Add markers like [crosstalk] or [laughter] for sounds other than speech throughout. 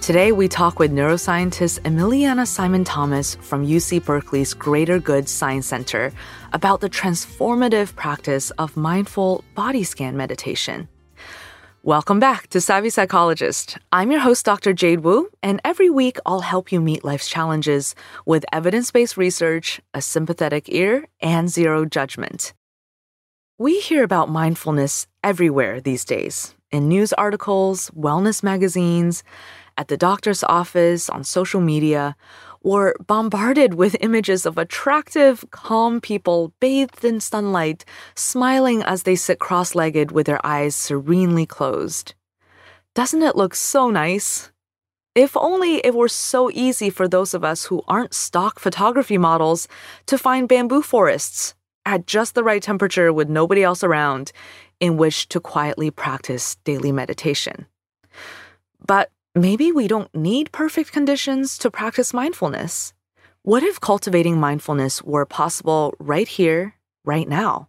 Today, we talk with neuroscientist Emiliana Simon Thomas from UC Berkeley's Greater Good Science Center about the transformative practice of mindful body scan meditation. Welcome back to Savvy Psychologist. I'm your host, Dr. Jade Wu, and every week I'll help you meet life's challenges with evidence based research, a sympathetic ear, and zero judgment. We hear about mindfulness everywhere these days in news articles, wellness magazines, at the doctor's office, on social media, or bombarded with [laughs] images of attractive, calm people bathed in sunlight, smiling as they sit cross legged with their eyes serenely closed. Doesn't it look so nice? If only it were so easy for those of us who aren't stock photography models to find bamboo forests at just the right temperature with nobody else around in which to quietly practice daily meditation. But Maybe we don't need perfect conditions to practice mindfulness. What if cultivating mindfulness were possible right here, right now?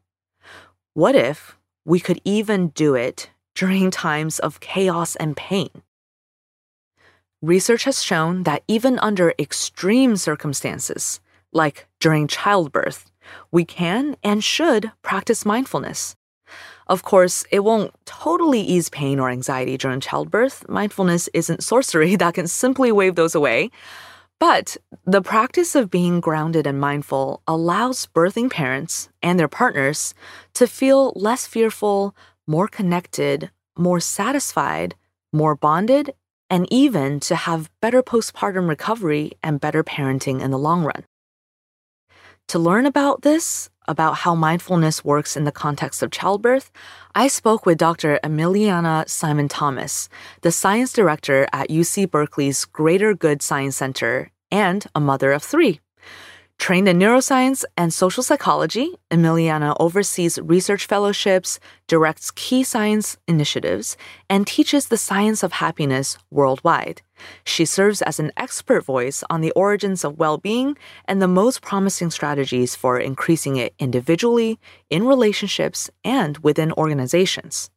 What if we could even do it during times of chaos and pain? Research has shown that even under extreme circumstances, like during childbirth, we can and should practice mindfulness. Of course, it won't totally ease pain or anxiety during childbirth. Mindfulness isn't sorcery [laughs] that can simply wave those away. But the practice of being grounded and mindful allows birthing parents and their partners to feel less fearful, more connected, more satisfied, more bonded, and even to have better postpartum recovery and better parenting in the long run. To learn about this, about how mindfulness works in the context of childbirth, I spoke with Dr. Emiliana Simon Thomas, the science director at UC Berkeley's Greater Good Science Center and a mother of three. Trained in neuroscience and social psychology, Emiliana oversees research fellowships, directs key science initiatives, and teaches the science of happiness worldwide. She serves as an expert voice on the origins of well being and the most promising strategies for increasing it individually, in relationships, and within organizations.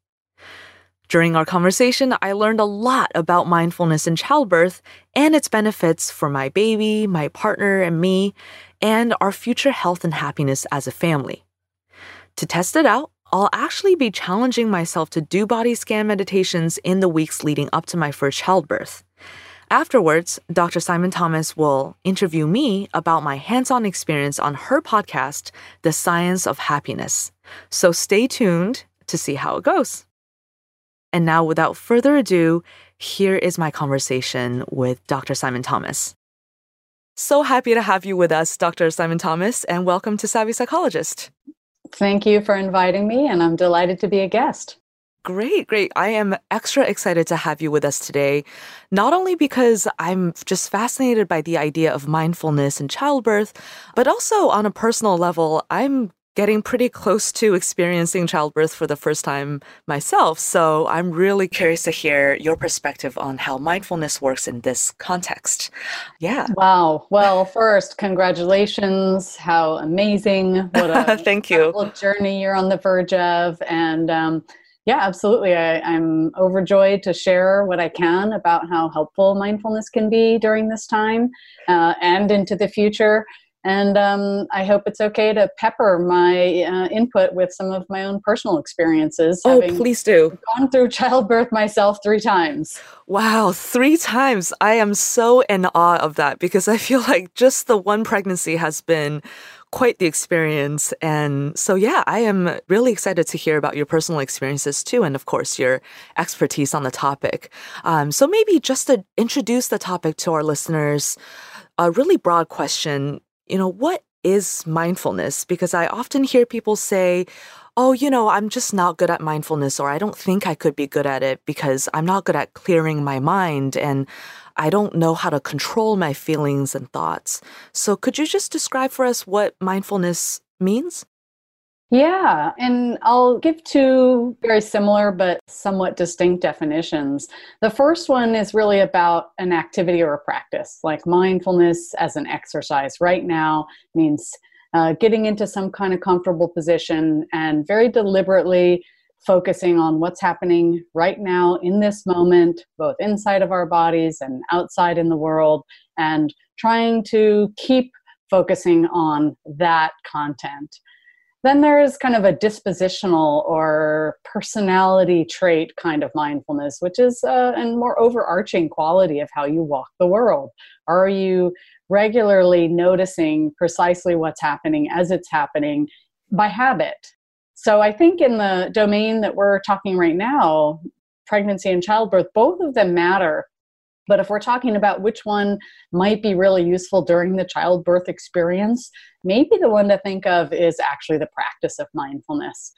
During our conversation, I learned a lot about mindfulness in childbirth and its benefits for my baby, my partner, and me, and our future health and happiness as a family. To test it out, I'll actually be challenging myself to do body scan meditations in the weeks leading up to my first childbirth. Afterwards, Dr. Simon Thomas will interview me about my hands on experience on her podcast, The Science of Happiness. So stay tuned to see how it goes. And now, without further ado, here is my conversation with Dr. Simon Thomas. So happy to have you with us, Dr. Simon Thomas, and welcome to Savvy Psychologist. Thank you for inviting me, and I'm delighted to be a guest. Great, great. I am extra excited to have you with us today. Not only because I'm just fascinated by the idea of mindfulness and childbirth, but also on a personal level, I'm getting pretty close to experiencing childbirth for the first time myself. So I'm really curious to hear your perspective on how mindfulness works in this context. Yeah. Wow. Well, first, congratulations. How amazing. What a [laughs] Thank you. journey you're on the verge of. And, um, Yeah, absolutely. I, am overjoyed to share what I can about how helpful mindfulness can be during this time uh, and into the future. And um, I hope it's okay to pepper my uh, input with some of my own personal experiences. Oh, please do. Gone through childbirth myself three times. Wow, three times. I am so in awe of that because I feel like just the one pregnancy has been quite the experience. And so, yeah, I am really excited to hear about your personal experiences too. And of course, your expertise on the topic. Um, so, maybe just to introduce the topic to our listeners, a really broad question you know, what is mindfulness? Because I often hear people say, oh, you know, I'm just not good at mindfulness, or I don't think I could be good at it because I'm not good at clearing my mind and I don't know how to control my feelings and thoughts. So, could you just describe for us what mindfulness means? Yeah, and I'll give two very similar but somewhat distinct definitions. The first one is really about an activity or a practice, like mindfulness as an exercise. Right now means uh, getting into some kind of comfortable position and very deliberately focusing on what's happening right now in this moment, both inside of our bodies and outside in the world, and trying to keep focusing on that content. Then there's kind of a dispositional or personality trait kind of mindfulness, which is uh, a more overarching quality of how you walk the world. Are you regularly noticing precisely what's happening as it's happening by habit? So I think in the domain that we're talking right now, pregnancy and childbirth, both of them matter but if we're talking about which one might be really useful during the childbirth experience, maybe the one to think of is actually the practice of mindfulness.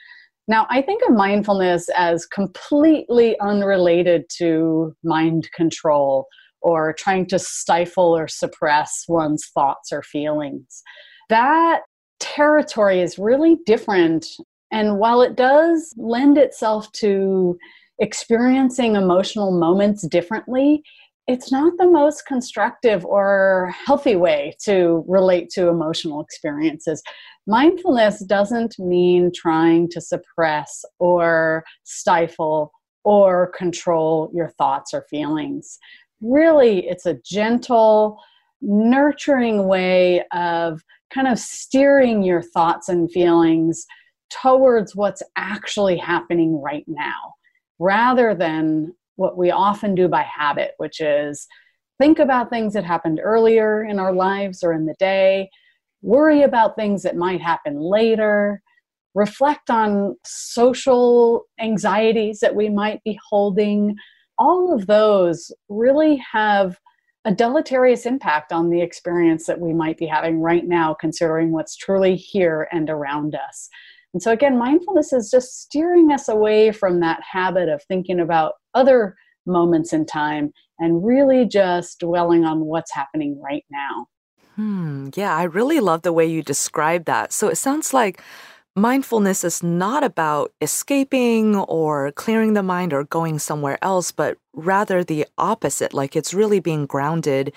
Now, I think of mindfulness as completely unrelated to mind control or trying to stifle or suppress one's thoughts or feelings. That territory is really different. And while it does lend itself to experiencing emotional moments differently, it's not the most constructive or healthy way to relate to emotional experiences. Mindfulness doesn't mean trying to suppress or stifle or control your thoughts or feelings. Really, it's a gentle, nurturing way of kind of steering your thoughts and feelings towards what's actually happening right now rather than what we often do by habit, which is think about things that happened earlier in our lives or in the day, worry about things that might happen later, reflect on social anxieties that we might be holding. All of those really have a deleterious impact on the experience that we might be having right now, considering what's truly here and around us. And so, again, mindfulness is just steering us away from that habit of thinking about other moments in time and really just dwelling on what's happening right now. Hmm. Yeah, I really love the way you describe that. So, it sounds like mindfulness is not about escaping or clearing the mind or going somewhere else, but rather the opposite. Like it's really being grounded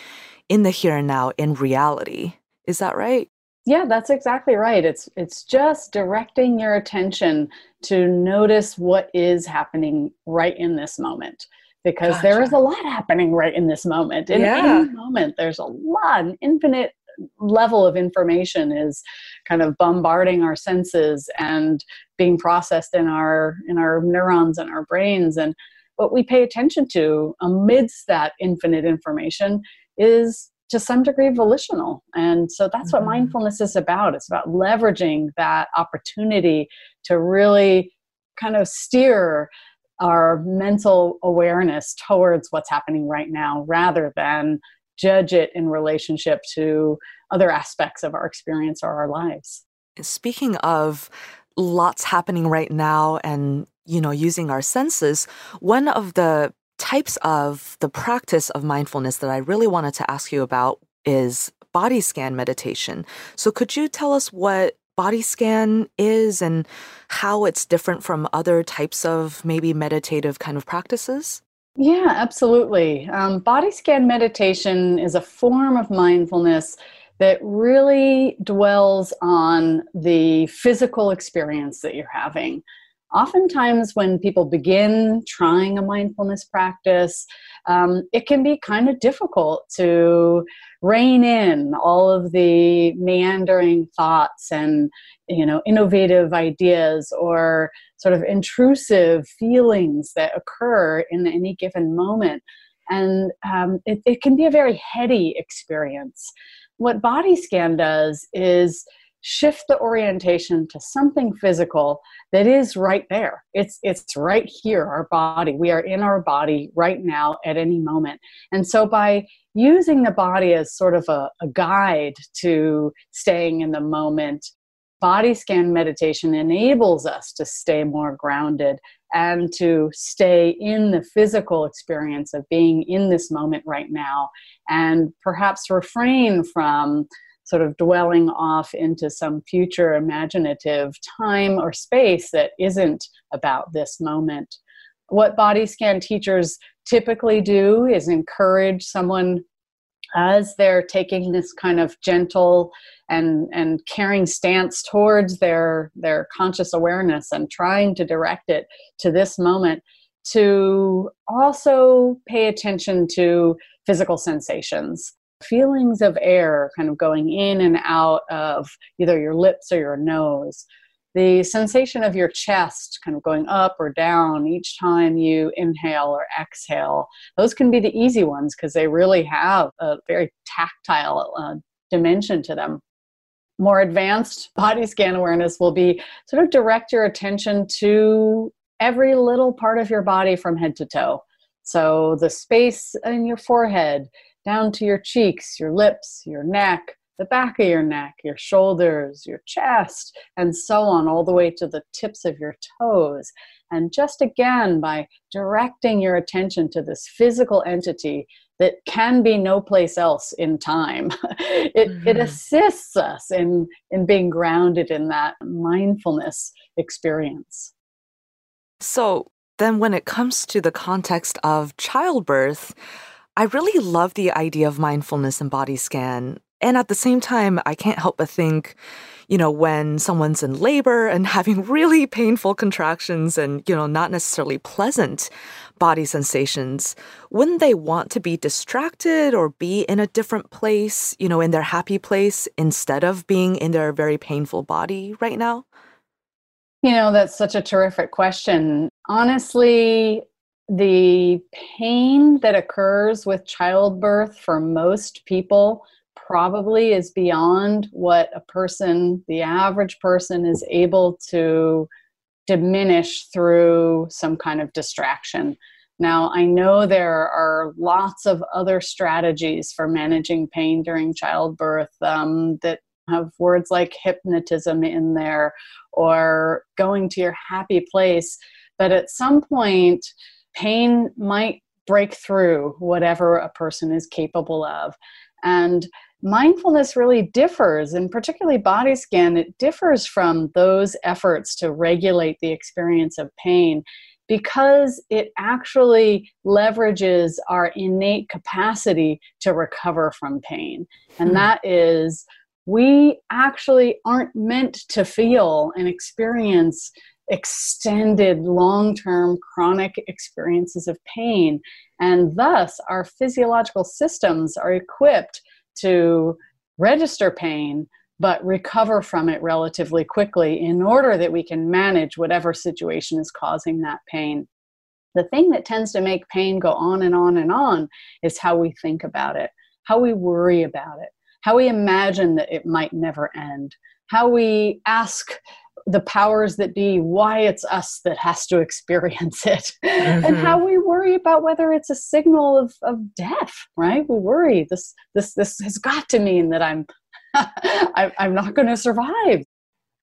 in the here and now, in reality. Is that right? Yeah, that's exactly right. It's it's just directing your attention to notice what is happening right in this moment because gotcha. there is a lot happening right in this moment. In yeah. any moment there's a lot, an infinite level of information is kind of bombarding our senses and being processed in our in our neurons and our brains and what we pay attention to amidst that infinite information is to some degree volitional. And so that's mm-hmm. what mindfulness is about. It's about leveraging that opportunity to really kind of steer our mental awareness towards what's happening right now rather than judge it in relationship to other aspects of our experience or our lives. Speaking of lots happening right now and you know using our senses, one of the types of the practice of mindfulness that I really wanted to ask you about is body scan meditation. So, could you tell us what body scan is and how it's different from other types of maybe meditative kind of practices? Yeah, absolutely. Um, body scan meditation is a form of mindfulness that really dwells on the physical experience that you're having. Oftentimes when people begin trying a mindfulness practice, um, it can be kind of difficult to rein in all of the meandering thoughts and you know innovative ideas or sort of intrusive feelings that occur in any given moment. And um, it, it can be a very heady experience. What body scan does is shift the orientation to something physical that is right there. It's it's right here our body. We are in our body right now at any moment. And so by using the body as sort of a, a guide to staying in the moment body scan meditation enables us to stay more grounded and to stay in the physical experience of being in this moment right now and perhaps refrain from sort of dwelling off into some future imaginative time or space that isn't about this moment. What body scan teachers typically do is encourage someone as they're taking this kind of gentle and and caring stance towards their their conscious awareness and trying to direct it to this moment to also pay attention to physical sensations feelings of air kind of going in and out of either your lips or your nose. The sensation of your chest kind of going up or down each time you inhale or exhale. Those can be the easy ones because they really have a very tactile uh, dimension to them. More advanced body scan awareness will be sort of direct your attention to every little part of your body from head to toe. So the space in your forehead, down to your cheeks, your lips, your neck, the back of your neck, your shoulders, your chest, and so on, all the way to the tips of your toes. And just again, by directing your attention to this physical entity that can be no place else in time, [laughs] it, mm-hmm. it assists us in, in being grounded in that mindfulness experience. So, then when it comes to the context of childbirth, I really love the idea of mindfulness and body scan. And at the same time, I can't help but think, you know, when someone's in labor and [laughs] having really painful contractions and, you know, not necessarily pleasant body sensations, wouldn't they want to be distracted or be in a different place, you know, in their happy place instead of being in their very painful body right now? You know, that's such a terrific question. Honestly, the pain that occurs with childbirth for most people probably is beyond what a person, the average person, is able to diminish through some kind of distraction. Now, I know there are lots of other strategies for managing pain during childbirth um, that have words like hypnotism in there or going to your happy place. But at some point, pain might break through whatever a person is capable of. And mindfulness really differs, and particularly body scan, it differs from those efforts to regulate the experience of pain because it actually leverages our innate capacity to recover from pain. And hmm. that is, we actually aren't meant to feel and experience extended long term chronic experiences of pain. And thus, our physiological systems are equipped to register pain but recover from it relatively quickly in order that we can manage whatever situation is causing that pain. The thing that tends to make pain go on and on and on is how we think about it, how we worry about it, how we imagine that it might never end, how we ask the powers that be why it's us that has to [laughs] experience it. Mm-hmm. and how we worry about whether it's a signal of, of death right? We worry this this this has got to mean that i'm [laughs] i'm not going to survive.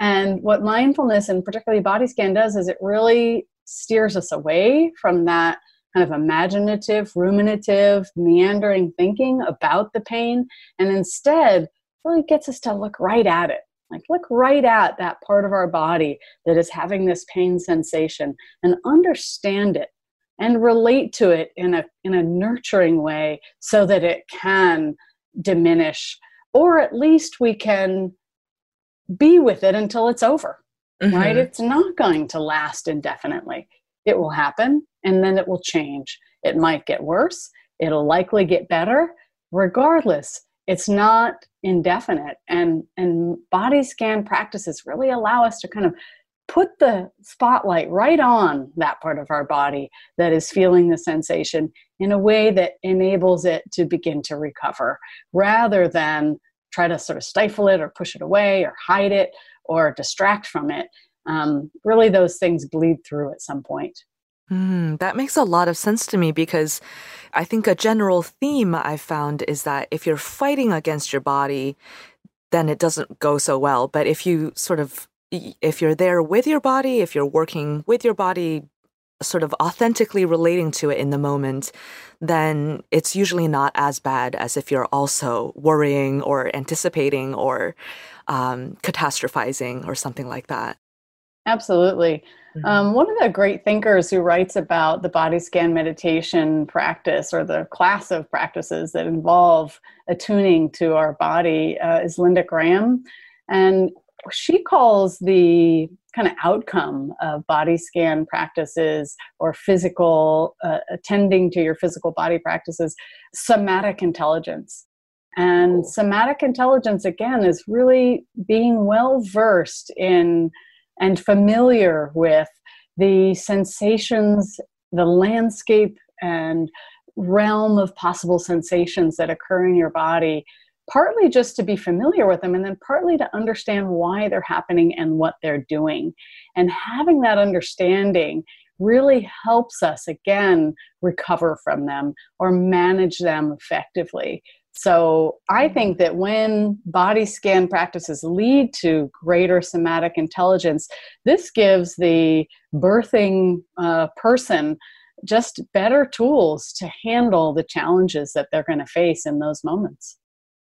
And what mindfulness and particularly body scan does is it really steers us away from that kind of imaginative ruminative meandering thinking about the pain and instead really gets us to look right at it like, look right at that part of our body that is having this pain sensation and understand it and relate to it in a, in a nurturing way so that it can diminish, or at least we can be with it until it's over. mm-hmm. right? It's not going to last indefinitely. It will happen and then it will change. It might get worse, it'll likely get better. Regardless, it's not indefinite. And, and body scan practices really allow us to kind of put the spotlight right on that part of our body that is feeling the sensation in a way that enables it to begin to recover rather than try to sort of stifle it or push it away or hide it or distract from it. Um, really, those things bleed through at some point. Mm, that makes a lot of sense to me because I think a general theme I've found is that if you're fighting against your body, then it doesn't go so well. But if you sort of, if you're there with your body, if you're working with your body, sort of authentically relating to it in the moment, then it's usually not as bad as if you're also worrying or anticipating or um, catastrophizing or something like that. Absolutely. Mm-hmm. Um, one of the great thinkers who writes about the body scan meditation practice or the class of practices that involve attuning to our body uh, is Linda Graham. And she calls the kind of outcome of body scan practices or physical, uh, attending to your physical body practices, somatic intelligence. And somatic intelligence, again, is really being well versed in and familiar with the sensations, the landscape, and realm of possible sensations that occur in your body, partly just to be familiar with them, and then partly to understand why they're happening and what they're doing. And having that understanding really helps us, again, recover from them or manage them effectively. So I think that when body scan practices lead to greater somatic intelligence, this gives the birthing uh, person just better tools to handle the challenges that they're going to face in those moments.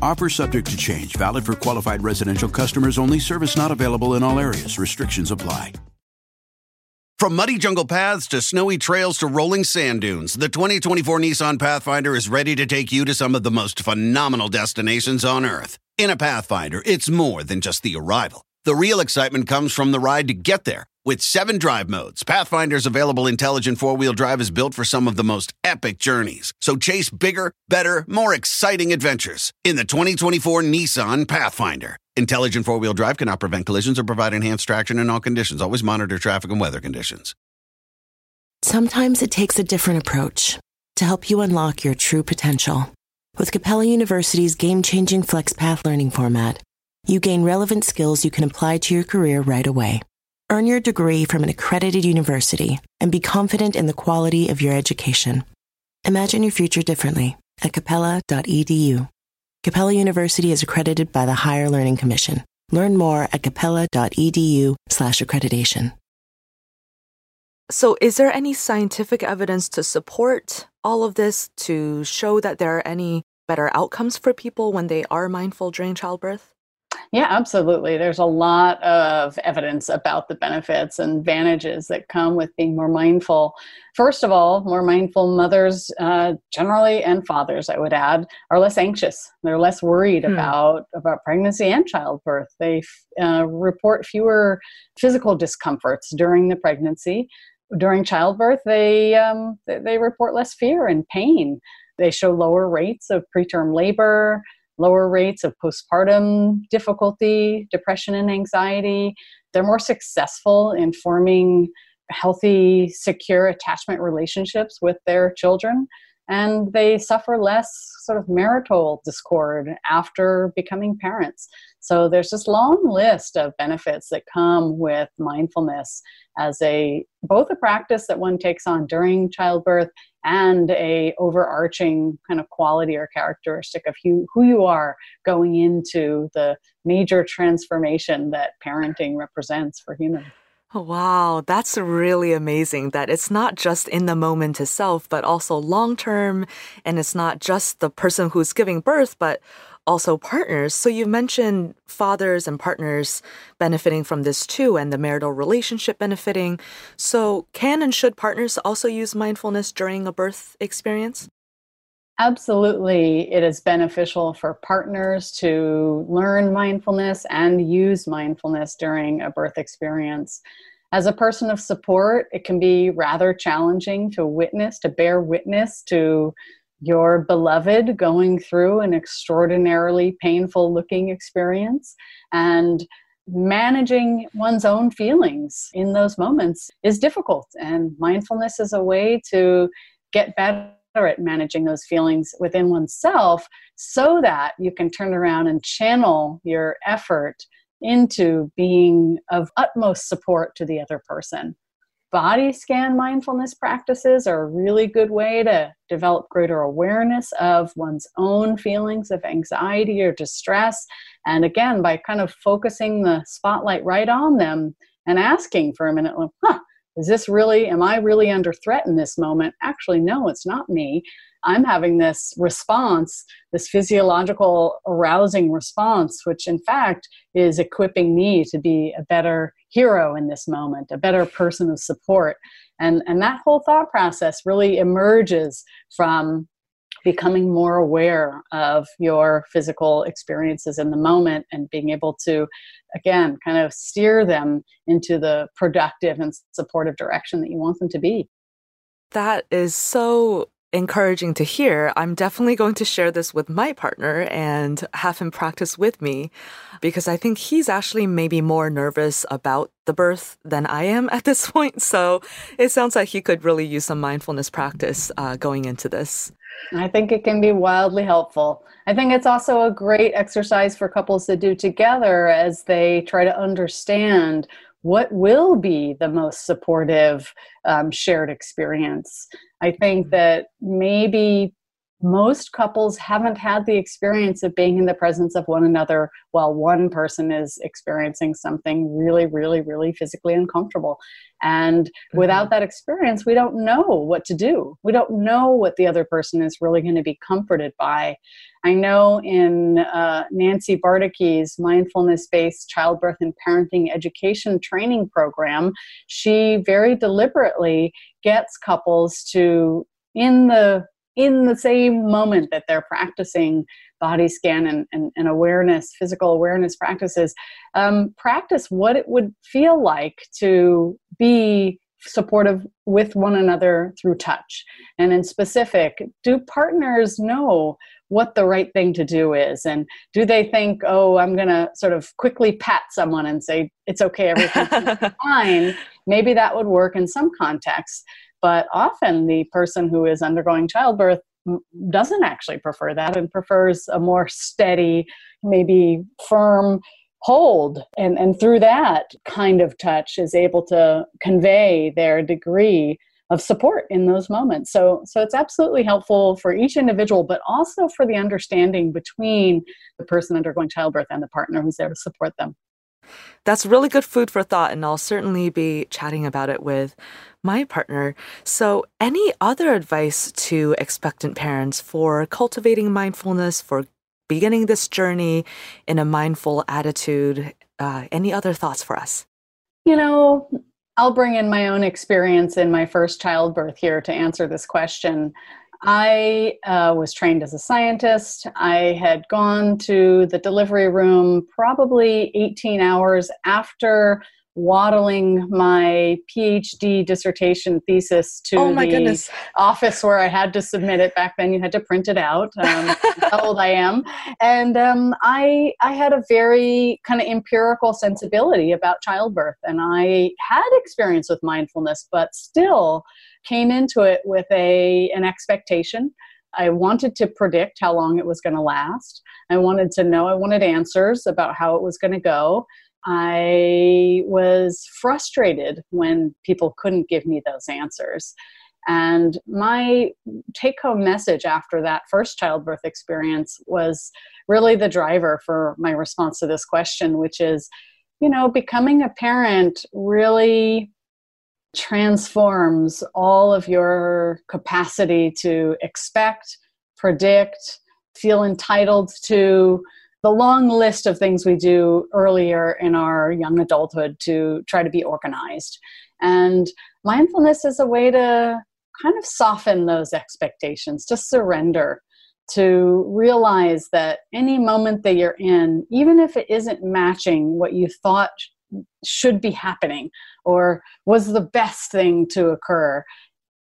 Offer subject to change, valid for qualified residential customers only. Service not available in all areas. Restrictions apply. From muddy jungle paths to snowy trails to rolling sand dunes, the 2024 Nissan Pathfinder is ready to take you to some of the most phenomenal destinations on Earth. In a Pathfinder, it's more than just the arrival. The real excitement comes from the ride to get there. With seven drive modes, Pathfinder's available intelligent four wheel drive is built for some of the most epic journeys. So chase bigger, better, more exciting adventures in the 2024 Nissan Pathfinder. Intelligent four wheel drive cannot prevent collisions or provide enhanced traction in all conditions. Always monitor traffic and weather conditions. Sometimes it takes a different approach to help you unlock your true potential. With Capella University's game changing FlexPath learning format, you gain relevant skills you can apply to your career right away. Earn your degree from an accredited university and be confident in the quality of your education. Imagine your future differently at capella.edu. Capella University is accredited by the Higher Learning Commission. Learn more at capella.edu/accreditation. So, is there any scientific evidence to support all of this to show that there are any better outcomes for people when they are mindful during childbirth? Yeah, absolutely. There's a lot of evidence about the benefits and advantages that come with being more mindful. First of all, more mindful mothers, uh, generally, and fathers, I would add, are less anxious. They're less worried hmm. about about pregnancy and childbirth. They uh, report fewer physical discomforts during the pregnancy. During childbirth, they um, they report less fear and pain. They show lower rates of preterm labor lower rates of postpartum difficulty, depression, and anxiety. They're more successful in forming healthy, secure attachment relationships with their children. And they suffer less sort of marital discord after becoming parents. So there's this long list of benefits that come with mindfulness as a both a practice that one takes on during childbirth and a overarching kind of quality or characteristic of who, who you are going into the major transformation that parenting represents for humans. Wow, that's really amazing that it's not just in the moment itself, but also long term. And it's not just the person who's giving birth, but also partners. So you mentioned fathers and partners benefiting from this too, and the marital relationship benefiting. So, can and should partners also use mindfulness during a birth experience? Absolutely, it is beneficial for partners to learn mindfulness and use mindfulness during a birth experience. As a person of support, it can be rather challenging to witness, to bear witness to your beloved going through an extraordinarily painful looking experience. And managing one's own feelings in those moments is difficult. And mindfulness is a way to get better at managing those feelings within oneself so that you can turn around and channel your effort into being of utmost support to the other person. Body scan mindfulness practices are a really good way to develop greater awareness of one's own feelings of anxiety or distress. And again, by kind of focusing the spotlight right on them and asking for a minute, huh, is this really, am I really under threat in this moment? Actually, no, it's not me. I'm having this response, this physiological arousing response, which in fact is equipping me to be a better hero in this moment, a better person of support. And, and that whole thought process really emerges from becoming more aware of your physical experiences in the moment and being able to again kind of steer them into the productive and supportive direction that you want them to be. That is so encouraging to hear. I'm definitely going to share this with my partner and have him practice with me because I think he's actually maybe more nervous about the birth than I am [laughs] at this point. So it sounds like he could really use some mindfulness practice uh, going into this. I think it can be wildly helpful. I think it's also a great exercise for couples to do together as they try to understand what will be the most supportive um, shared experience. I think mm-hmm. that maybe most couples haven't had the experience of being in the presence of one another while one person is experiencing something really, really, really physically uncomfortable. And mm-hmm. without that experience, we don't know what to do. We don't know what the other person is really going to be comforted by. I know in uh, Nancy Bardacke's mindfulness based childbirth and parenting education training program, she very deliberately gets couples to, in the in the same moment that they're practicing body scan and, and, and awareness, physical awareness practices, um, practice what it would feel like to be supportive with one another through touch. And in specific, do partners know what the right thing to do is? And do they think, oh, I'm going to sort of quickly pat someone and say, it's okay, everything's [laughs] fine? Maybe that would work in some contexts. But often the person who is undergoing childbirth doesn't actually prefer that and prefers a more steady, maybe firm hold. And, and through that kind of touch is able to convey their degree of support in those moments. So, so it's absolutely helpful for each individual, but also for the understanding between the person undergoing childbirth and the partner who's there to support them. That's really good food for thought, and I'll certainly be chatting about it with my partner. So, any other advice to expectant parents for cultivating mindfulness, for beginning this journey in a mindful attitude? Uh, any other thoughts for us? You know, I'll bring in my own experience in my first childbirth here to answer this question. I uh, was trained as a scientist. I had gone to the delivery room probably 18 hours after waddling my PhD dissertation thesis to oh the goodness. office where I had to submit it. Back then, you had to print it out. Um, [laughs] how old I am, and um, I I had a very kind of empirical sensibility about childbirth, and I had experience with mindfulness, but still came into it with a an expectation. I wanted to predict how long it was going to last. I wanted to know, I wanted answers about how it was going to go. I was frustrated when people couldn't give me those answers. And my take home message after that first childbirth experience was really the driver for my response to this question, which is you know, becoming a parent really transforms all of your capacity to expect, predict, feel entitled to the long list of things we do earlier in our young adulthood to try to be organized. And mindfulness is a way to kind of soften those expectations, to surrender, to realize that any moment that you're in, even if it isn't matching what you thought should be happening or was the best thing to occur,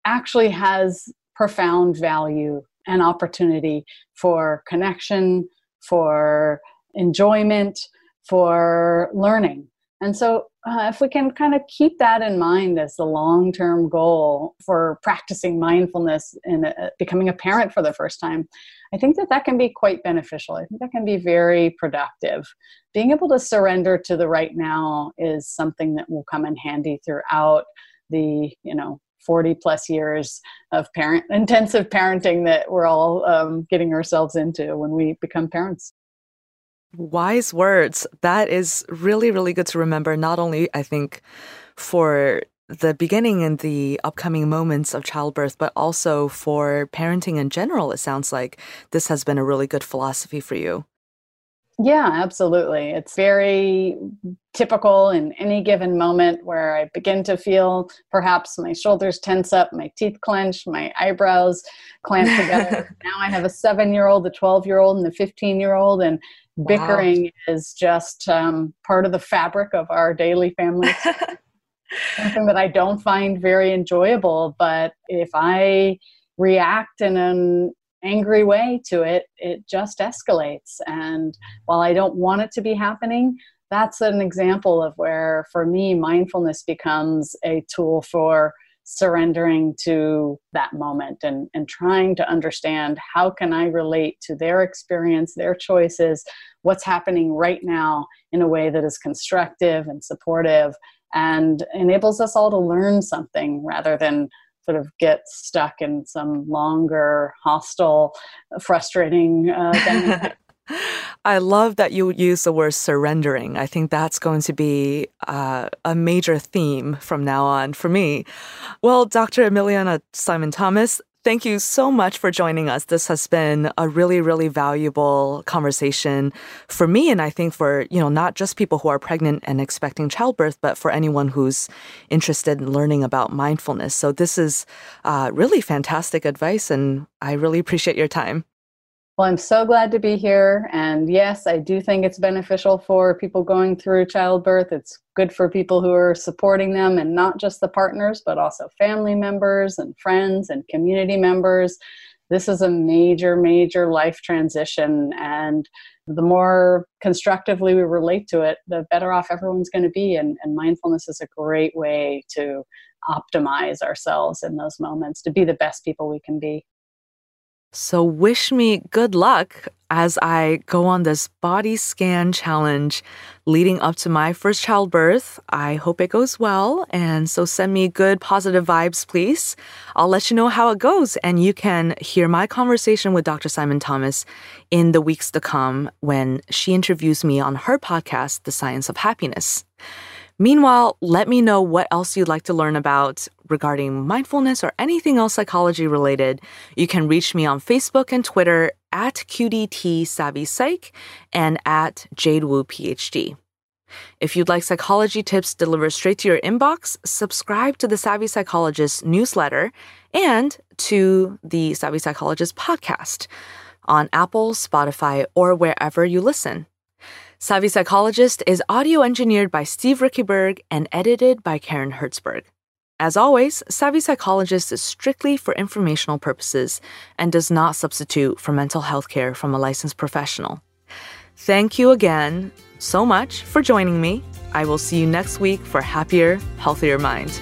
actually has profound value and opportunity for connection, for enjoyment, for learning. And so, uh, if we can kind of keep that in mind as the long term goal for practicing mindfulness and uh, becoming a parent for the first time, I think that that can be quite beneficial. I think that can be very productive. Being able to surrender to the right now is something that will come in handy throughout the, you know, 40 plus years of parent intensive parenting that we're all um, getting ourselves into when we become parents. Wise words. That is really, really good to remember. Not only, I think, for the beginning and the upcoming moments of childbirth, but also for parenting in general. It sounds like this has been a really good philosophy for you. Yeah, absolutely. It's very typical in any given moment where I begin to feel perhaps my shoulders tense up, my teeth clench, my eyebrows clamp together. [laughs] now I have a seven year old, a 12 year old, and a 15 year old, and bickering wow. is just um, part of the fabric of our daily family. [laughs] Something that I don't find very enjoyable, but if I react in an angry way to it, it just escalates. And while I don't want it to be happening, that's an example of where, for me, mindfulness becomes a tool for surrendering to that moment and, and trying to understand how can i relate to their experience their choices what's happening right now in a way that is constructive and supportive and enables us all to learn something rather than sort of get stuck in some longer, hostile, frustrating uh, [laughs] I love that you use the word surrendering. I think that's going to be uh, a major theme from now on for me. Well, Dr. Emiliana Simon Thomas, Thank you so much for joining us. This has been a really, really valuable conversation for me. And I think for, you know, not just people who are pregnant and expecting childbirth, but for anyone who's interested in learning about mindfulness. So this is uh, really fantastic advice. And I really appreciate your time. Well, I'm so glad to be here. And yes, I do think it's beneficial for people going through childbirth. It's good for people who are supporting them and not just the partners, but also family members and friends and community members. This is a major, major life transition. And the more constructively we relate to it, the better off everyone's going to be. And, and mindfulness is a great way to optimize ourselves in those moments, to be the best people we can be. So, wish me good luck as I go on this body scan challenge leading up to my first childbirth. I hope it goes well. And so, send me good positive vibes, please. I'll let you know how it goes. And you can hear my conversation with Dr. Simon Thomas in the weeks to come when she interviews me on her podcast, The Science of Happiness. Meanwhile, let me know what else you'd like to learn about regarding mindfulness or anything else psychology related. You can reach me on Facebook and Twitter at QDT Savvy Psych and at Jade Wu PhD. If you'd like psychology tips delivered straight to your inbox, subscribe to the Savvy Psychologist newsletter and to the Savvy Psychologist podcast on Apple, Spotify, or wherever you listen. Savvy Psychologist is audio engineered by Steve Riekeberg and edited by Karen Hertzberg. As always, Savvy Psychologist is strictly for informational purposes and does not substitute for mental health care from a licensed professional. Thank you again so much for joining me. I will see you next week for Happier, Healthier Mind.